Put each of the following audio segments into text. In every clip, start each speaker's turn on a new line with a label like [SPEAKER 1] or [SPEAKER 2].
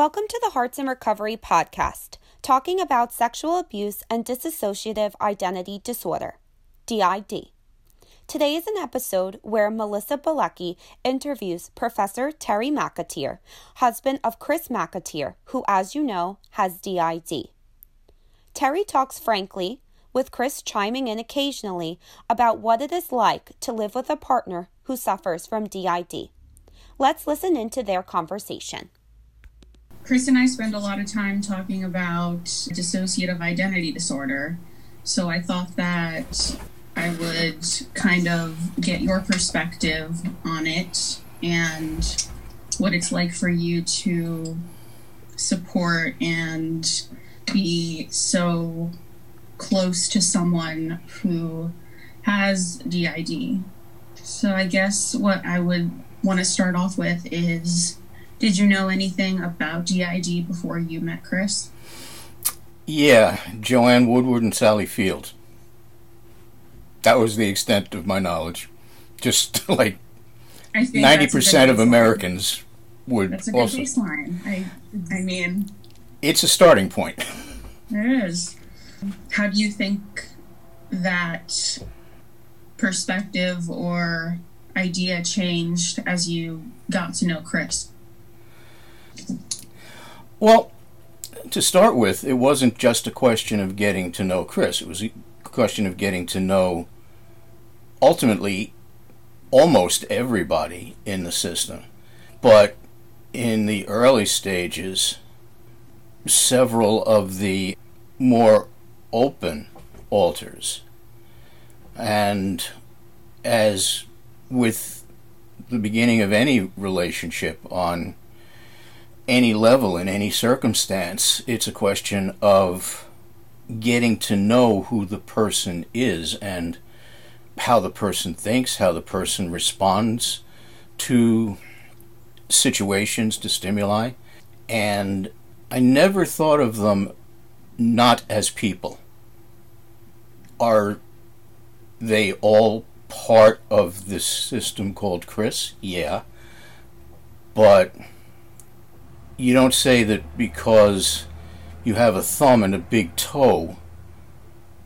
[SPEAKER 1] Welcome to the Hearts in Recovery podcast, talking about sexual abuse and dissociative identity disorder, DID. Today is an episode where Melissa Bilecki interviews Professor Terry McAteer, husband of Chris McAteer, who, as you know, has DID. Terry talks frankly, with Chris chiming in occasionally about what it is like to live with a partner who suffers from DID. Let's listen into their conversation.
[SPEAKER 2] Chris and I spend a lot of time talking about dissociative identity disorder. So I thought that I would kind of get your perspective on it and what it's like for you to support and be so close to someone who has DID. So I guess what I would want to start off with is did you know anything about DID before you met Chris?
[SPEAKER 3] Yeah, Joanne Woodward and Sally Fields. That was the extent of my knowledge. Just like ninety percent of Americans would.
[SPEAKER 2] That's a good also, baseline. I, I mean,
[SPEAKER 3] it's a starting point.
[SPEAKER 2] It is. How do you think that perspective or idea changed as you got to know Chris?
[SPEAKER 3] Well, to start with, it wasn't just a question of getting to know Chris. It was a question of getting to know ultimately almost everybody in the system. But in the early stages, several of the more open alters. And as with the beginning of any relationship on any level, in any circumstance. It's a question of getting to know who the person is and how the person thinks, how the person responds to situations, to stimuli. And I never thought of them not as people. Are they all part of this system called Chris? Yeah. But you don't say that because you have a thumb and a big toe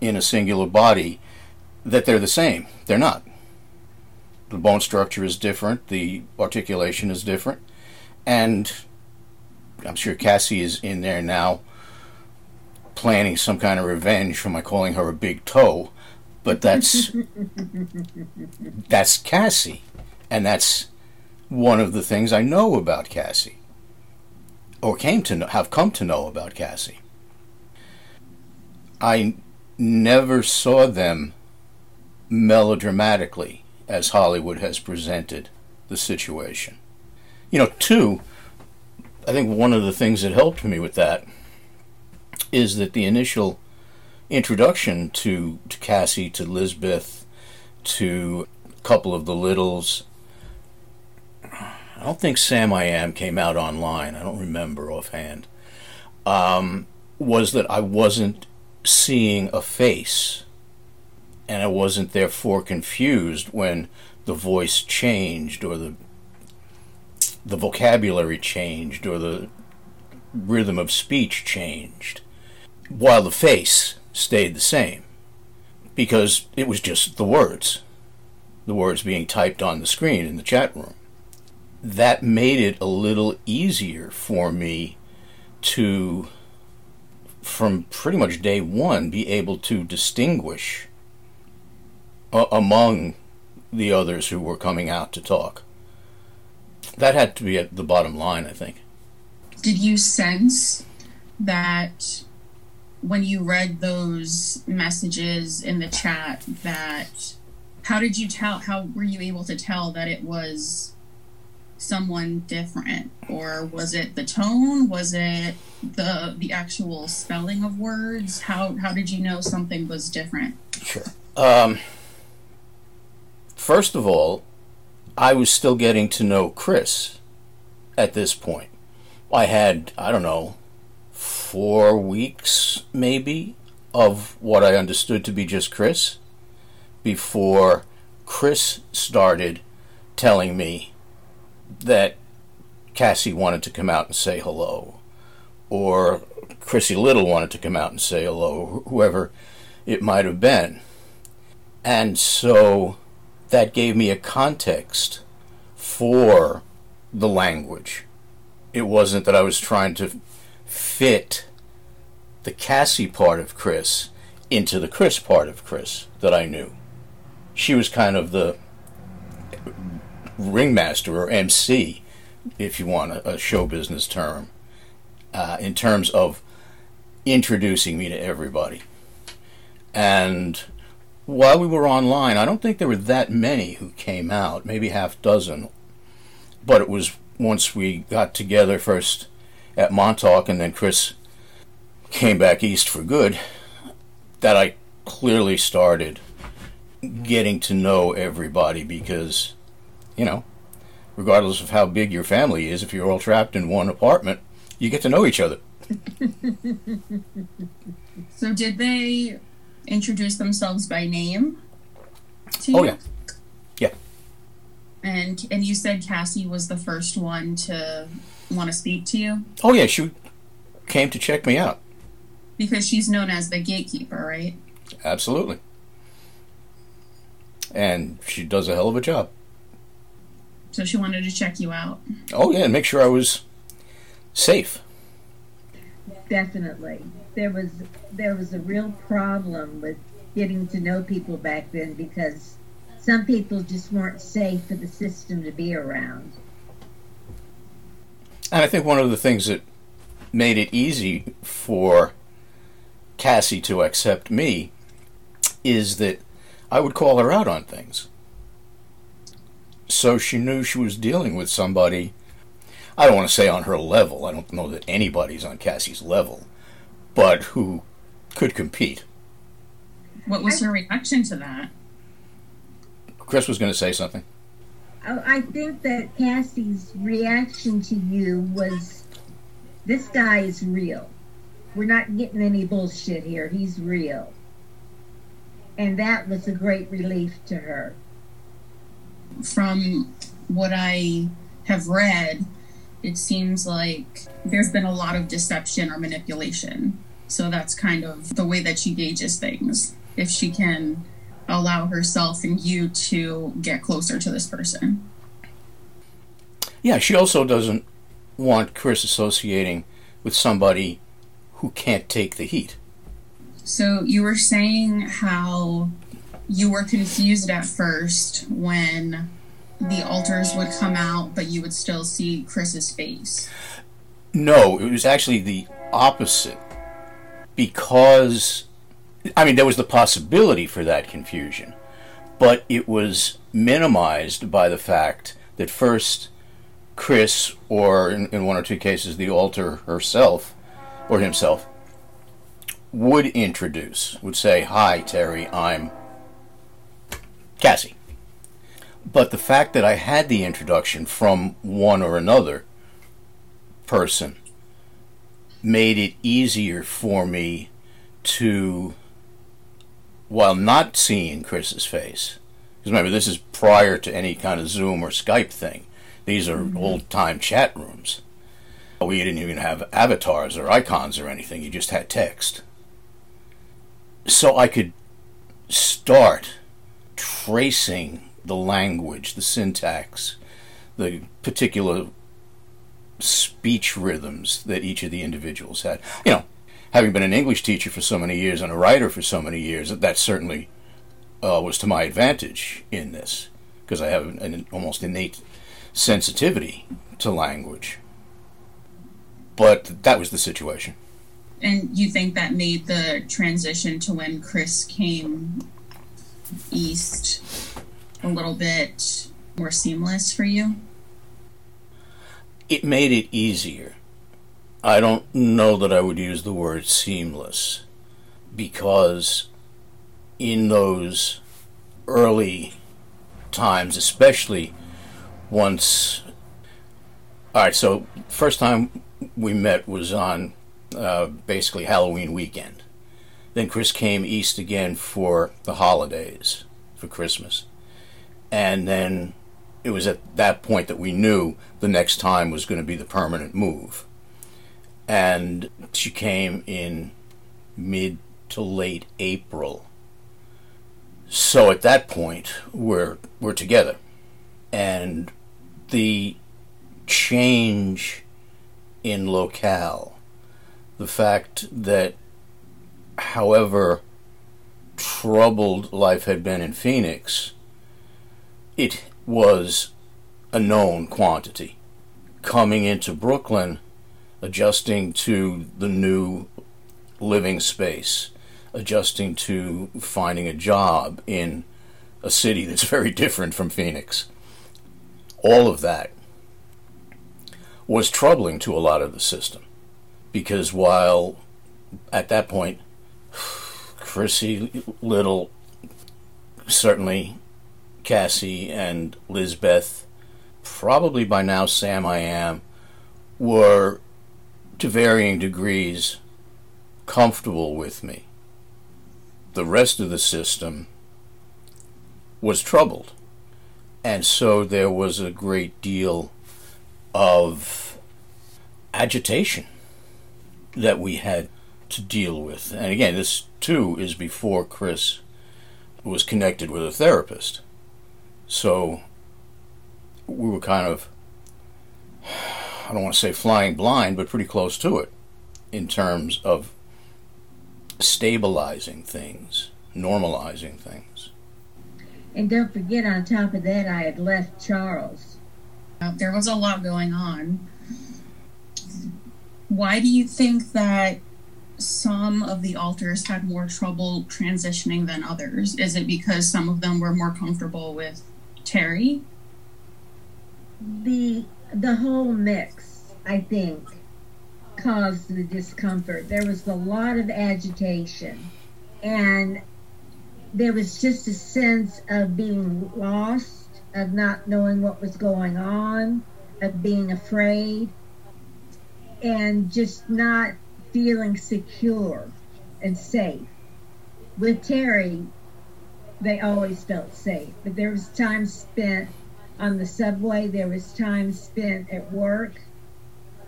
[SPEAKER 3] in a singular body that they're the same. They're not. The bone structure is different, the articulation is different, and I'm sure Cassie is in there now planning some kind of revenge for my calling her a big toe, but that's that's Cassie, and that's one of the things I know about Cassie or came to know, have come to know about Cassie. I never saw them melodramatically as Hollywood has presented the situation. You know, two, I think one of the things that helped me with that is that the initial introduction to, to Cassie, to Lisbeth, to a couple of the Littles, I don't think Sam I Am came out online. I don't remember offhand. Um, was that I wasn't seeing a face, and I wasn't therefore confused when the voice changed or the the vocabulary changed or the rhythm of speech changed, while the face stayed the same, because it was just the words, the words being typed on the screen in the chat room that made it a little easier for me to, from pretty much day one, be able to distinguish among the others who were coming out to talk. That had to be at the bottom line, I think.
[SPEAKER 2] Did you sense that when you read those messages in the chat that how did you tell how were you able to tell that it was someone different? Or was it the tone? Was it the the actual spelling of words? How how did you know something was different?
[SPEAKER 3] Sure. Um, first of all i was still getting to know chris at this point. I had i don't know four weeks maybe of what i understood to be just chris before chris started telling me that Cassie wanted to come out and say hello, or Chrissy Little wanted to come out and say hello, whoever it might have been. And so that gave me a context for the language. It wasn't that I was trying to fit the Cassie part of Chris into the Chris part of Chris that I knew. She was kind of the ringmaster or MC, if you want a, a show business term, uh, in terms of introducing me to everybody. And while we were online, I don't think there were that many who came out, maybe half dozen. But it was once we got together first at Montauk and then Chris came back east for good that I clearly started getting to know everybody because, you know, regardless of how big your family is, if you're all trapped in one apartment, you get to know each other.
[SPEAKER 2] so, did they introduce themselves by name?
[SPEAKER 3] oh yeah, yeah.
[SPEAKER 2] And and you said Cassie was the first one to want to speak to you.
[SPEAKER 3] Oh yeah, she came to check me out
[SPEAKER 2] because she's known as the gatekeeper, right?
[SPEAKER 3] Absolutely. And she does a hell of a job.
[SPEAKER 2] So she wanted to check you out.
[SPEAKER 3] Oh yeah, and make sure I was safe.
[SPEAKER 4] Definitely. There was there was a real problem with getting to know people back then because some people just weren't safe for the system to be around.
[SPEAKER 3] And I think one of the things that made it easy for Cassie to accept me is that I would call her out on things. So she knew she was dealing with somebody, I don't want to say on her level, I don't know that anybody's on Cassie's level, but who could compete.
[SPEAKER 2] What was her reaction to that?
[SPEAKER 3] Chris was going to say something.
[SPEAKER 4] Oh, I think that Cassie's reaction to you was this guy is real. We're not getting any bullshit here. He's real. And that was a great relief to her.
[SPEAKER 2] From what I have read, it seems like there's been a lot of deception or manipulation. So that's kind of the way that she gauges things. If she can allow herself and you to get closer to this person.
[SPEAKER 3] Yeah, she also doesn't want Chris associating with somebody who can't take the heat.
[SPEAKER 2] So you were saying how you were confused at first when the alters would come out, but you would still see Chris's face.
[SPEAKER 3] No, it was actually the opposite. Because, I mean, there was the possibility for that confusion, but it was minimized by the fact that first Chris, or in, in one or two cases, the alter herself, or himself would introduce, would say, Hi, Terry, I'm Cassie. But the fact that I had the introduction from one or another person made it easier for me to, while not seeing Chris's face, because remember, this is prior to any kind of Zoom or Skype thing. These are mm-hmm. old time chat rooms. We didn't even have avatars or icons or anything, you just had text. So I could start tracing the language, the syntax, the particular speech rhythms that each of the individuals had. You know, having been an English teacher for so many years and a writer for so many years, that certainly uh, was to my advantage in this because I have an, an almost innate sensitivity to language. But that was the situation.
[SPEAKER 2] And you think that made the transition to when Chris came east a little bit more seamless for you?
[SPEAKER 3] It made it easier. I don't know that I would use the word seamless because in those early times, especially once. All right, so first time we met was on uh, basically Halloween weekend. Then Chris came east again for the holidays, for Christmas. And then it was at that point that we knew the next time was going to be the permanent move. and she came in mid to late April. So at that point, we're we're together, and the change in locale, the fact that, however troubled life had been in Phoenix, it was a known quantity. Coming into Brooklyn, adjusting to the new living space, adjusting to finding a job in a city that's very different from Phoenix. All of that was troubling to a lot of the system because while at that point Chrissy Little, certainly Cassie and Lizbeth, probably by now Sam I Am, were to varying degrees comfortable with me. The rest of the system was troubled. And so there was a great deal of agitation that we had to deal with. And again, this too is before Chris was connected with a therapist. So we were kind of, I don't want to say flying blind, but pretty close to it in terms of stabilizing things, normalizing things.
[SPEAKER 4] And don't forget, on top of that, I had left Charles.
[SPEAKER 2] Uh, there was a lot going on. Why do you think that some of the alters had more trouble transitioning than others? Is it because some of them were more comfortable with Terry?
[SPEAKER 4] The the whole mix, I think, caused the discomfort. There was a lot of agitation, and there was just a sense of being lost, of not knowing what was going on, of being afraid, and just not feeling secure and safe. With Terry, they always felt safe, but there was time spent on the subway, there was time spent at work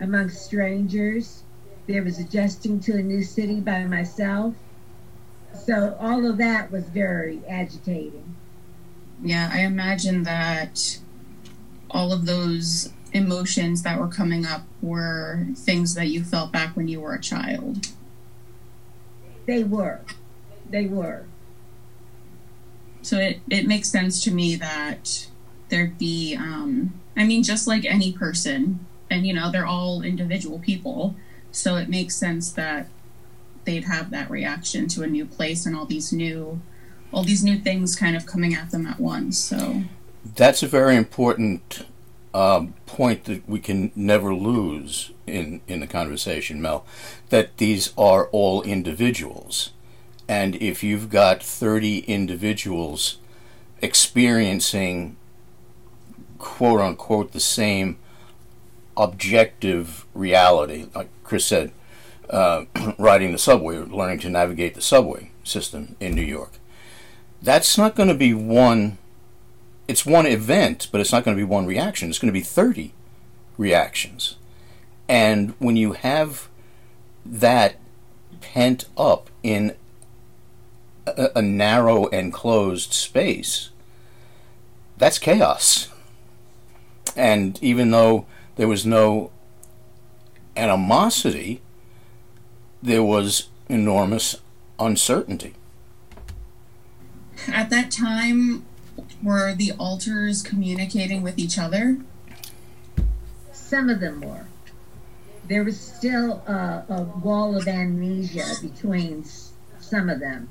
[SPEAKER 4] amongst strangers. There was adjusting to a new city by myself. So all of that was very agitating.
[SPEAKER 2] Yeah, I imagine that all of those emotions that were coming up were things that you felt back when you were a child.
[SPEAKER 4] They were. They were.
[SPEAKER 2] So it, it makes sense to me that there'd be, um, I mean, just like any person, and you know, they're all individual people. So it makes sense that they'd have that reaction to a new place and all these new all these new things kind of coming at them at once so
[SPEAKER 3] that's a very important um, point that we can never lose in in the conversation mel that these are all individuals and if you've got 30 individuals experiencing quote unquote the same objective reality, like Chris said, uh, riding the subway, learning to navigate the subway system in New York. That's not going to be one. It's one event, but it's not going to be one reaction. It's going to be thirty reactions, and when you have that pent up in a, a narrow enclosed space, that's chaos. And even though there was no animosity, there was enormous uncertainty.
[SPEAKER 2] At that time, were the alters communicating with each other?
[SPEAKER 4] Some of them were. There was still a, a wall of amnesia between some of them,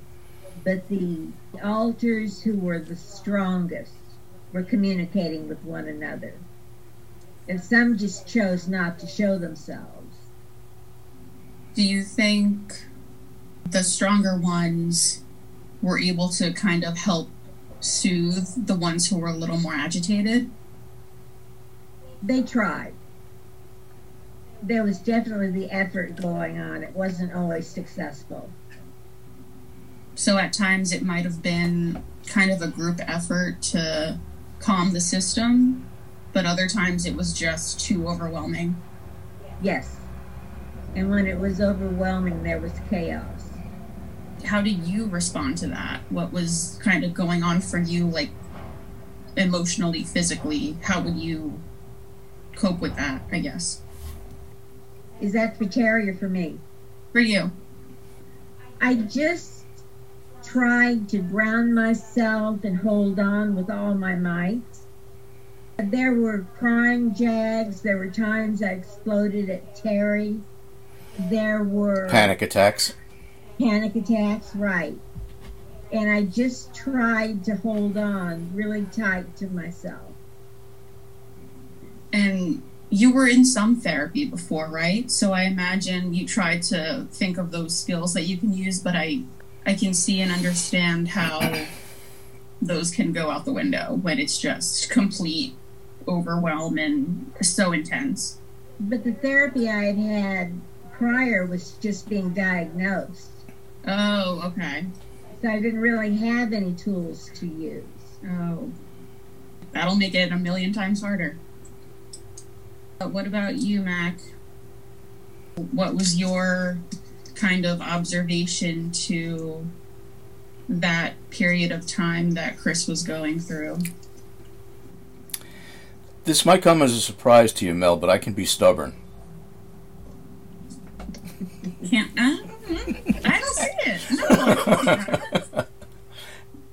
[SPEAKER 4] but the alters who were the strongest were communicating with one another and some just chose not to show themselves.
[SPEAKER 2] Do you think the stronger ones were able to kind of help soothe the ones who were a little more agitated?
[SPEAKER 4] They tried. There was definitely the effort going on. It wasn't always successful.
[SPEAKER 2] So at times it might have been kind of a group effort to calm the system but other times it was just too overwhelming.
[SPEAKER 4] Yes. And when it was overwhelming, there was chaos.
[SPEAKER 2] How did you respond to that? What was kind of going on for you, like emotionally, physically? How would you cope with that, I guess?
[SPEAKER 4] Is that for Terry or for me?
[SPEAKER 2] For you.
[SPEAKER 4] I just tried to ground myself and hold on with all my might. There were crying jags. There were times I exploded at Terry. There were
[SPEAKER 3] Panic attacks.
[SPEAKER 4] Panic attacks, right. And I just tried to hold on really tight to myself.
[SPEAKER 2] And you were in some therapy before, right? So I imagine you tried to think of those skills that you can use, but I I can see and understand how those can go out the window when it's just complete overwhelm and so intense.
[SPEAKER 4] But the therapy I had had prior was just being diagnosed.
[SPEAKER 2] Oh, okay.
[SPEAKER 4] So I didn't really have any tools to use.
[SPEAKER 2] Oh, that'll make it a million times harder. But what about you, Mac? What was your kind of observation to that period of time that Chris was going through?
[SPEAKER 3] This might come as a surprise to you, Mel, but I can be stubborn.
[SPEAKER 2] Can't. Uh, I don't see it. No.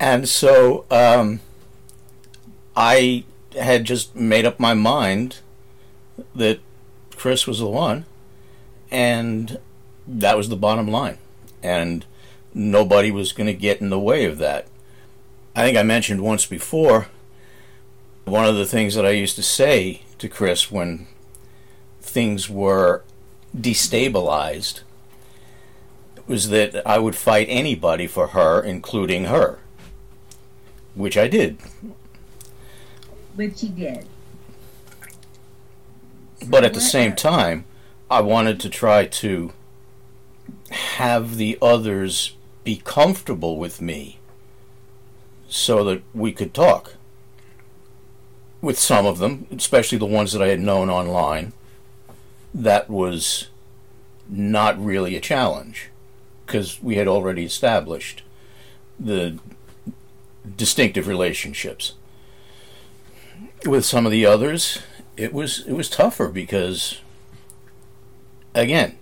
[SPEAKER 3] And so um, I had just made up my mind that Chris was the one, and that was the bottom line. And nobody was going to get in the way of that. I think I mentioned once before one of the things that I used to say to Chris when things were destabilized was that I would fight anybody for her, including her, which I did.
[SPEAKER 4] Which he did.
[SPEAKER 3] But at the same time, I wanted to try to have the others be comfortable with me so that we could talk. With some of them, especially the ones that I had known online, that was not really a challenge because we had already established the distinctive relationships. With some of the others, it was it was tougher because again,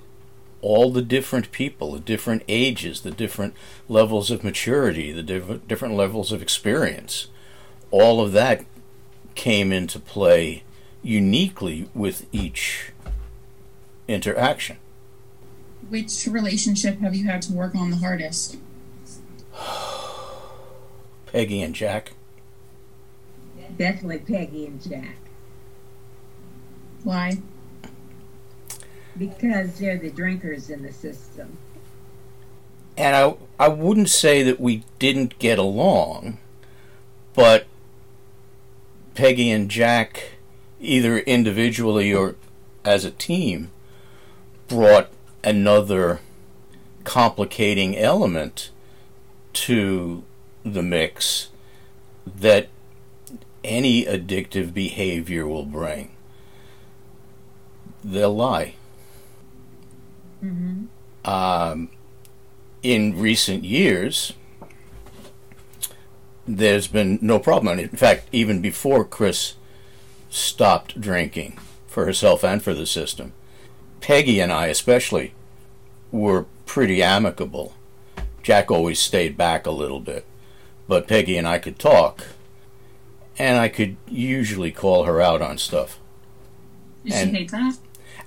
[SPEAKER 3] all the different people, the different ages, the different levels of maturity, the diff- different levels of experience, all of that came into play uniquely with each interaction.
[SPEAKER 2] Which relationship have you had to work on the hardest?
[SPEAKER 3] Peggy and Jack.
[SPEAKER 4] Definitely Peggy and Jack.
[SPEAKER 2] Why?
[SPEAKER 4] Because they're the drinkers in the system.
[SPEAKER 3] And I I wouldn't say that we didn't get along, but Peggy and Jack either individually or as a team brought another complicating element to the mix that any addictive behavior will bring. They'll lie.
[SPEAKER 4] hmm
[SPEAKER 3] Um, in recent years, there's been no problem. In fact, even before Chris stopped drinking for herself and for the system, Peggy and I, especially, were pretty amicable. Jack always stayed back a little bit, but Peggy and I could talk, and I could usually call her out on stuff.
[SPEAKER 2] Did
[SPEAKER 3] And-
[SPEAKER 2] she hate that?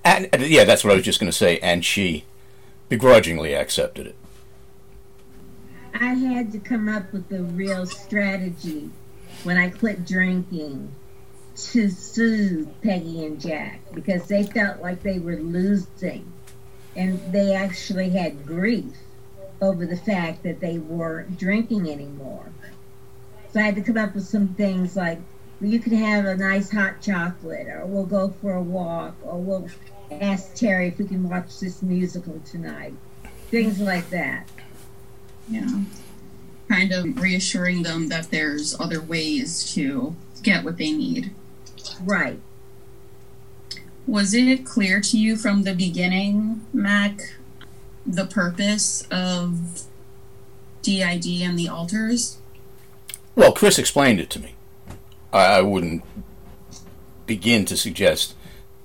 [SPEAKER 3] And and, yeah, that's what I was just going to say. And she begrudgingly accepted it.
[SPEAKER 4] I had to come up with a real strategy when I quit drinking to soothe Peggy and Jack because they felt like they were losing. And they actually had grief over the fact that they weren't drinking anymore. So I had to come up with some things like you can have a nice hot chocolate, or we'll go for a walk, or we'll ask Terry if we can watch this musical tonight. Things like that.
[SPEAKER 2] Yeah. Kind of reassuring them that there's other ways to get what they need.
[SPEAKER 4] Right.
[SPEAKER 2] Was it clear to you from the beginning, Mac, the purpose of DID and the alters?
[SPEAKER 3] Well, Chris explained it to me. I, I wouldn't begin to suggest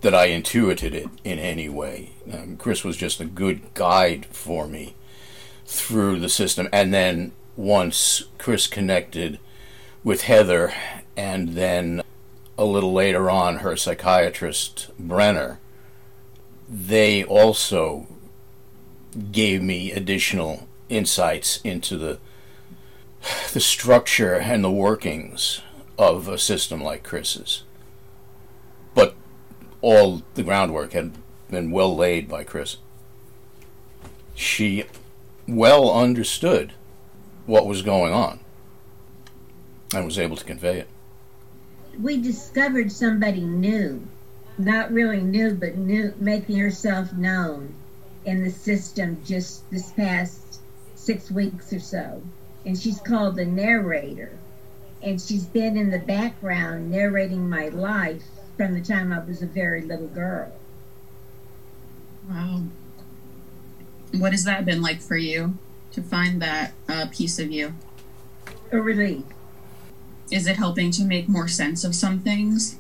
[SPEAKER 3] that I intuited it in any way. Um, Chris was just a good guide for me through the system. And then once Chris connected with Heather, and then a little later on, her psychiatrist, Brenner, they also gave me additional insights into the the structure and the workings of a system like Chris's. But all the groundwork had been well laid by Chris. She well understood what was going on and was able to convey it.
[SPEAKER 4] We discovered somebody new, not really new, but new, making herself known in the system just this past six weeks or so. And she's called the narrator. And she's been in the background narrating my life from the time I was a very little girl.
[SPEAKER 2] Wow. What has that been like for you to find that uh, piece of you?
[SPEAKER 4] A relief.
[SPEAKER 2] Is it helping to make more sense of some things?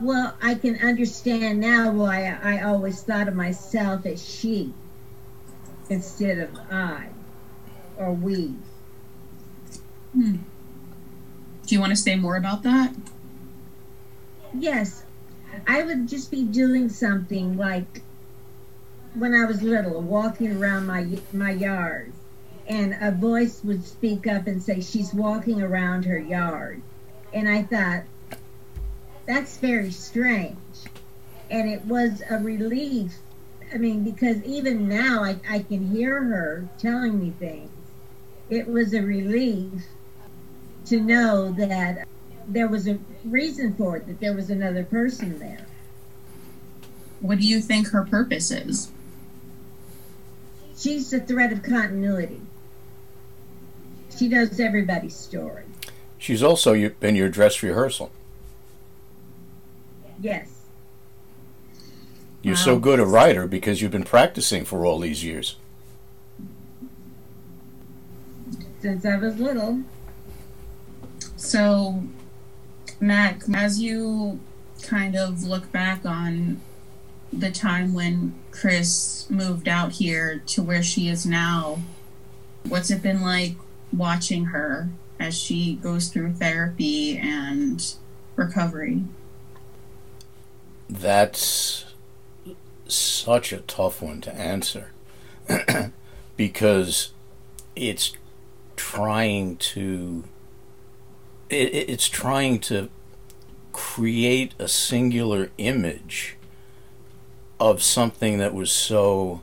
[SPEAKER 4] Well, I can understand now why I always thought of myself as she instead of I or we.
[SPEAKER 2] Hmm. Do you want to say more about that?
[SPEAKER 4] Yes. I would just be doing something like when I was little, walking around my my yard, and a voice would speak up and say she's walking around her yard, and I thought that's very strange, and it was a relief. I mean, because even now I, I can hear her telling me things. It was a relief to know that there was a reason for it, that there was another person there.
[SPEAKER 2] What do you think her purpose is?
[SPEAKER 4] She's the thread of continuity. She knows everybody's story.
[SPEAKER 3] She's also been your dress rehearsal.
[SPEAKER 4] Yes.
[SPEAKER 3] You're so
[SPEAKER 2] um,
[SPEAKER 3] good a writer because you've been practicing for all these years.
[SPEAKER 4] Since I was little.
[SPEAKER 2] So, Mac, as you kind of look back on the time when Chris moved out here to where she is now, what's it been like watching her as she goes through therapy and recovery?
[SPEAKER 3] That's such a tough one to answer because it's trying to it, it- it's trying to create a singular image of something that was so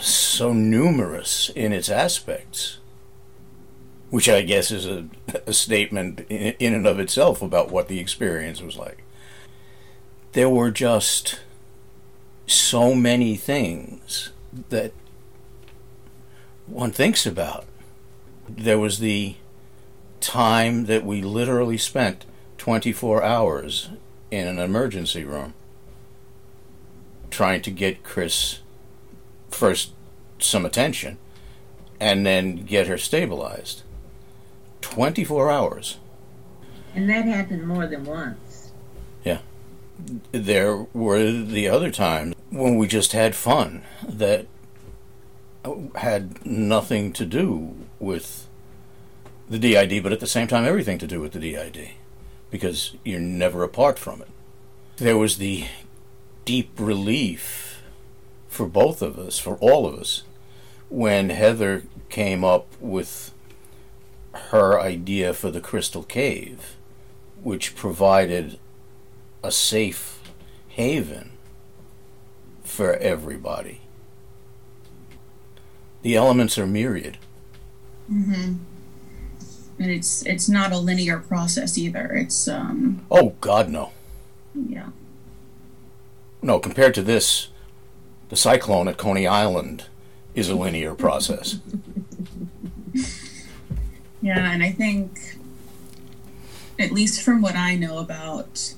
[SPEAKER 3] so numerous in its aspects which I guess is a, a statement in, in and of itself about what the experience was like there were just so many things that one thinks about. There was the time that we literally spent 24 hours in an emergency room trying to get Chris first some attention and then get her stabilized. 24 hours.
[SPEAKER 4] And that happened more than once. Yeah.
[SPEAKER 3] There were the other times when we just had fun that had nothing to do with the DID, but at the same time, everything to do with the DID because you're never apart from it. There was the deep relief for both of us, for all of us, when Heather came up with her idea for the Crystal Cave, which provided a safe haven for everybody. The elements are myriad.
[SPEAKER 2] Mm-hmm. And it's it's not a linear process either. It's um
[SPEAKER 3] Oh, God, no.
[SPEAKER 2] yeah.
[SPEAKER 3] No, compared to this, the cyclone at Coney Island is a linear process.
[SPEAKER 2] Yeah, and I think, at least from what I know about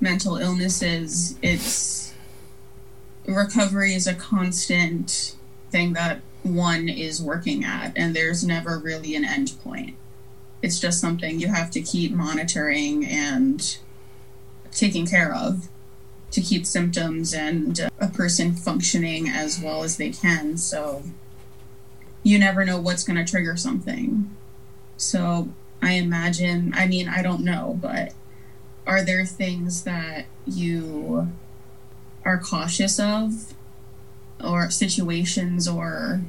[SPEAKER 2] mental illnesses, it's recovery is a constant thing that one is working at, and there's never really an end point. It's just something you have to keep monitoring and taking care of to keep symptoms and uh, a person functioning as well as they can. So you never know what's going to trigger something. So I imagine, I mean, I don't know, but are there things that you are cautious of or situations or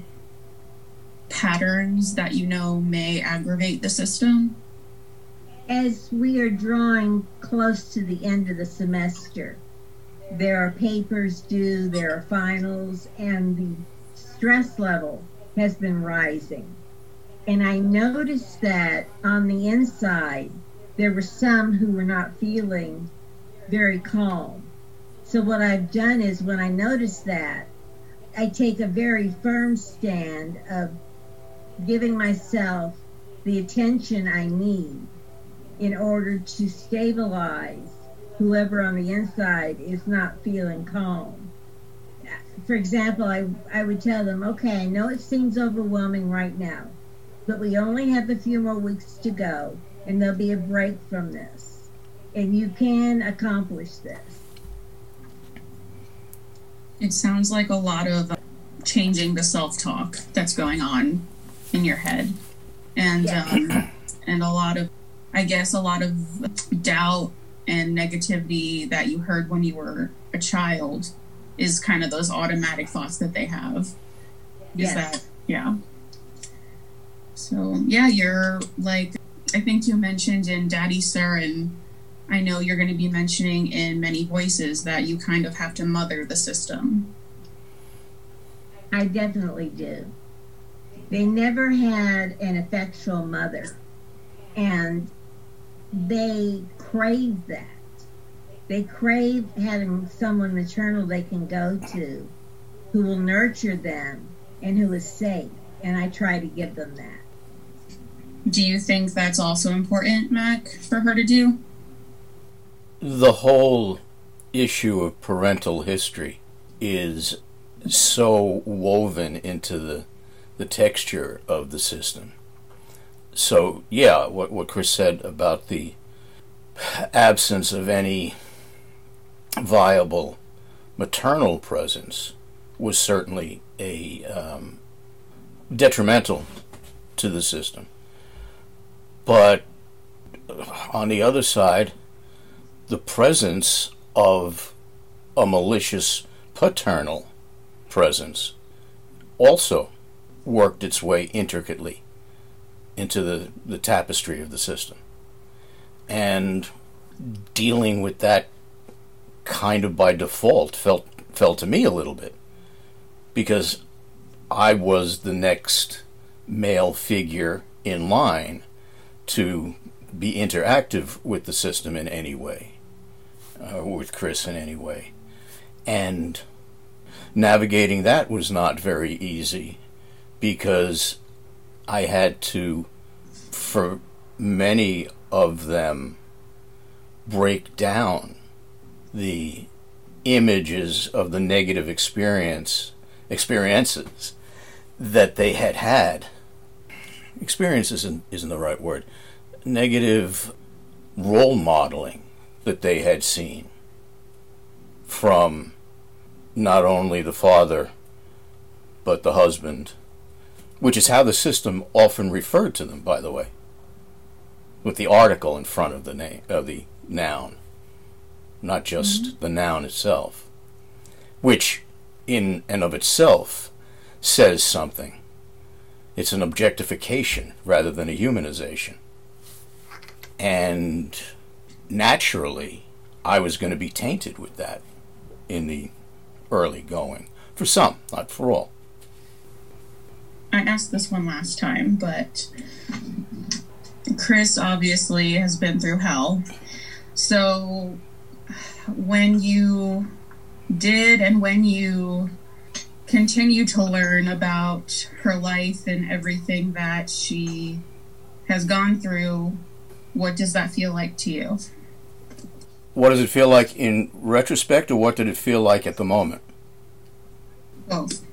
[SPEAKER 2] patterns that you know may aggravate the system?
[SPEAKER 4] As we are drawing close to the end of the semester, there are papers due, there are finals, and the stress level has been rising. And I noticed that on the inside, there were some who were not feeling very calm. So, what I've done is when I notice that, I take a very firm stand of giving myself the attention I need in order to stabilize whoever on the inside is not feeling calm. For example, I, I would tell them, okay, I know it seems overwhelming right now, but we only have a few more weeks to go, and there'll be a break from this. And you can accomplish this.
[SPEAKER 2] It sounds like a lot of changing the self talk that's going on in your head. And,
[SPEAKER 4] Yeah.
[SPEAKER 2] um, and a lot of, I guess, a lot of doubt and negativity that you heard when you were a child is kind of those automatic thoughts that they have. Is
[SPEAKER 4] Yes.
[SPEAKER 2] that, yeah. So, yeah, you're like, I think you mentioned in Daddy Sir, and I know you're going to be mentioning in many voices that you kind of have to mother the system.
[SPEAKER 4] I definitely do. They never had an effectual mother, and they crave that. They crave having someone maternal they can go to who will nurture them and who is safe, and I try to give them that.
[SPEAKER 2] Do you think that's also important, Mac, for her to do?
[SPEAKER 3] The whole issue of parental history is so woven into the the texture of the system. So yeah, what what Chris said about the absence of any viable maternal presence was certainly a um, detrimental to the system. But on the other side, the presence of a malicious paternal presence also worked its way intricately into the, the tapestry of the system. And dealing with that kind of by default felt felt to me a little bit because I was the next male figure in line to be interactive with the system in any way, uh, with Chris in any way. And navigating that was not very easy because I had to, for many of them, break down the images of the negative experience experiences that they had had. Experiences isn't, isn't the right word. Negative role modeling that they had seen from not only the father but the husband which is how the system often referred to them by the way with the article in front of the name of the noun not just mm-hmm. the noun itself which in and of itself says something. It's an objectification rather than a humanization. And naturally i was going to be tainted with that in the early going for some not for all.
[SPEAKER 2] I asked this one last time, but Chris obviously has been through hell. So when you did and when you continue to learn about her life and everything that she has gone through, what does that feel like to you?
[SPEAKER 3] What does it feel like in retrospect, or what did it feel like at the moment?
[SPEAKER 2] Both.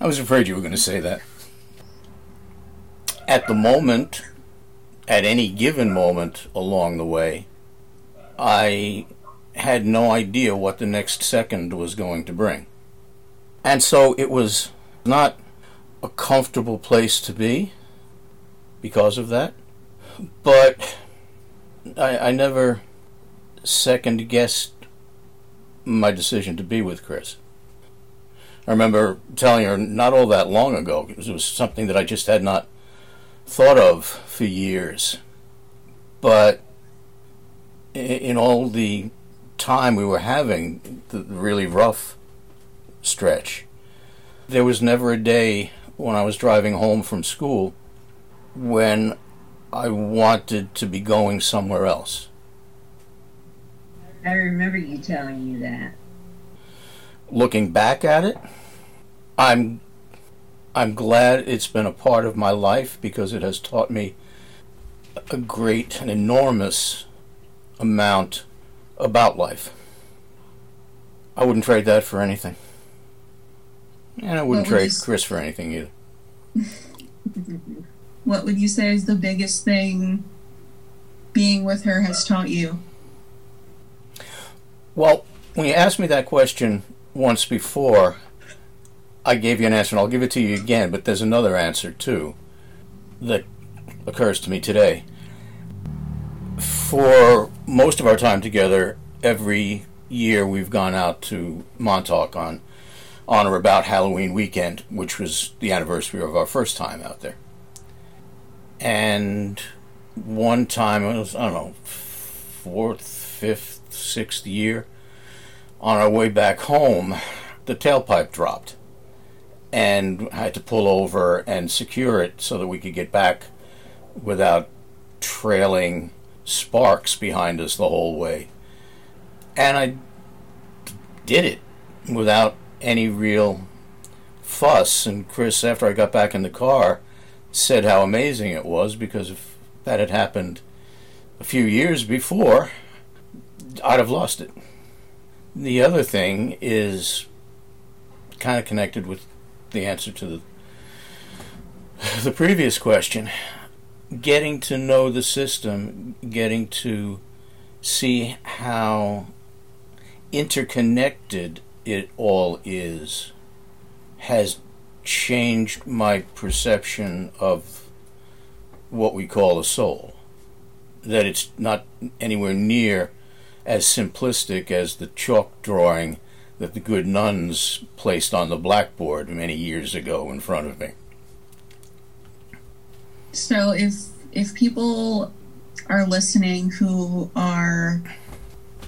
[SPEAKER 3] I was afraid you were going to say that. At the moment, at any given moment along the way, I had no idea what the next second was going to bring. And so it was not a comfortable place to be because of that. But I, I never second guessed my decision to be with Chris. I remember telling her not all that long ago, it was something that I just had not thought of for years. But in all the time we were having, the really rough stretch, there was never a day when I was driving home from school when I wanted to be going somewhere else.
[SPEAKER 4] I remember you telling me that.
[SPEAKER 3] Looking back at it, I'm I'm glad it's been a part of my life because it has taught me a great, an enormous amount about life. I wouldn't trade that for anything. And I wouldn't
[SPEAKER 2] would
[SPEAKER 3] trade
[SPEAKER 2] s-
[SPEAKER 3] Chris for anything either.
[SPEAKER 2] What would you say is the biggest thing being with her has taught you?
[SPEAKER 3] Well, when you asked me that question once before, I gave you an answer, and I'll give it to you again, but there's another answer too that occurs to me today. For most of our time together, every year we've gone out to Montauk on on or about Halloween weekend, which was the anniversary of our first time out there. And one time, it was, I don't know, fourth, fifth, sixth year, on our way back home, the tailpipe dropped. And had to pull over and secure it so that we could get back without trailing sparks behind us the whole way. And I did it without any real fuss. And Chris, after I got back in the car, said how amazing it was because if that had happened a few years before, I'd have lost it. The other thing is kind of connected with the answer to the the previous question. Getting to know the system, getting to see how interconnected it all is, has changed my perception of what we call a soul. That it's not anywhere near as simplistic as the chalk drawing that the good nuns placed on the blackboard many years ago in front of me.
[SPEAKER 2] So if if people are listening who are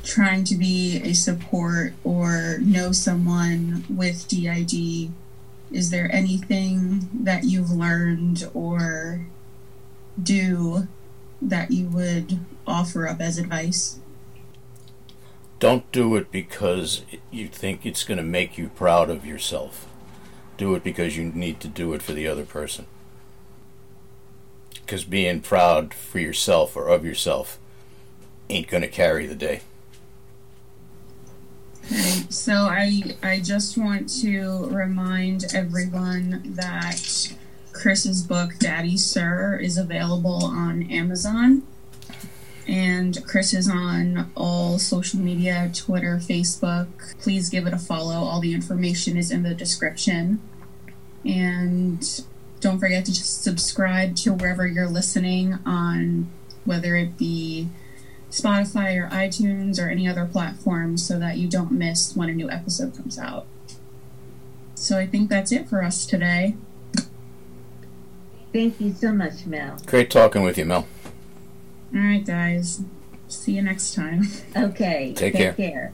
[SPEAKER 2] trying to be a support or know someone with DID, is there anything that you've learned or do that you would offer up as advice?
[SPEAKER 3] Don't do it because you think it's going to make you proud of yourself. Do it because you need to do it for the other person. Because being proud for yourself or of yourself ain't going to carry the day.
[SPEAKER 2] Okay, so I I just want to remind everyone that Chris's book Daddy Sir is available on Amazon. And Chris is on all social media, Twitter, Facebook. Please give it a follow. All the information is in the description. And don't forget to just subscribe to wherever you're listening on whether it be Spotify or iTunes or any other platform so that you don't miss when a new episode comes out. So I think that's it for us today.
[SPEAKER 4] Thank you so much, Mel.
[SPEAKER 3] Great talking with you, Mel.
[SPEAKER 2] All right, guys. See you next time.
[SPEAKER 4] Okay.
[SPEAKER 3] Take
[SPEAKER 4] take
[SPEAKER 3] care.
[SPEAKER 4] care.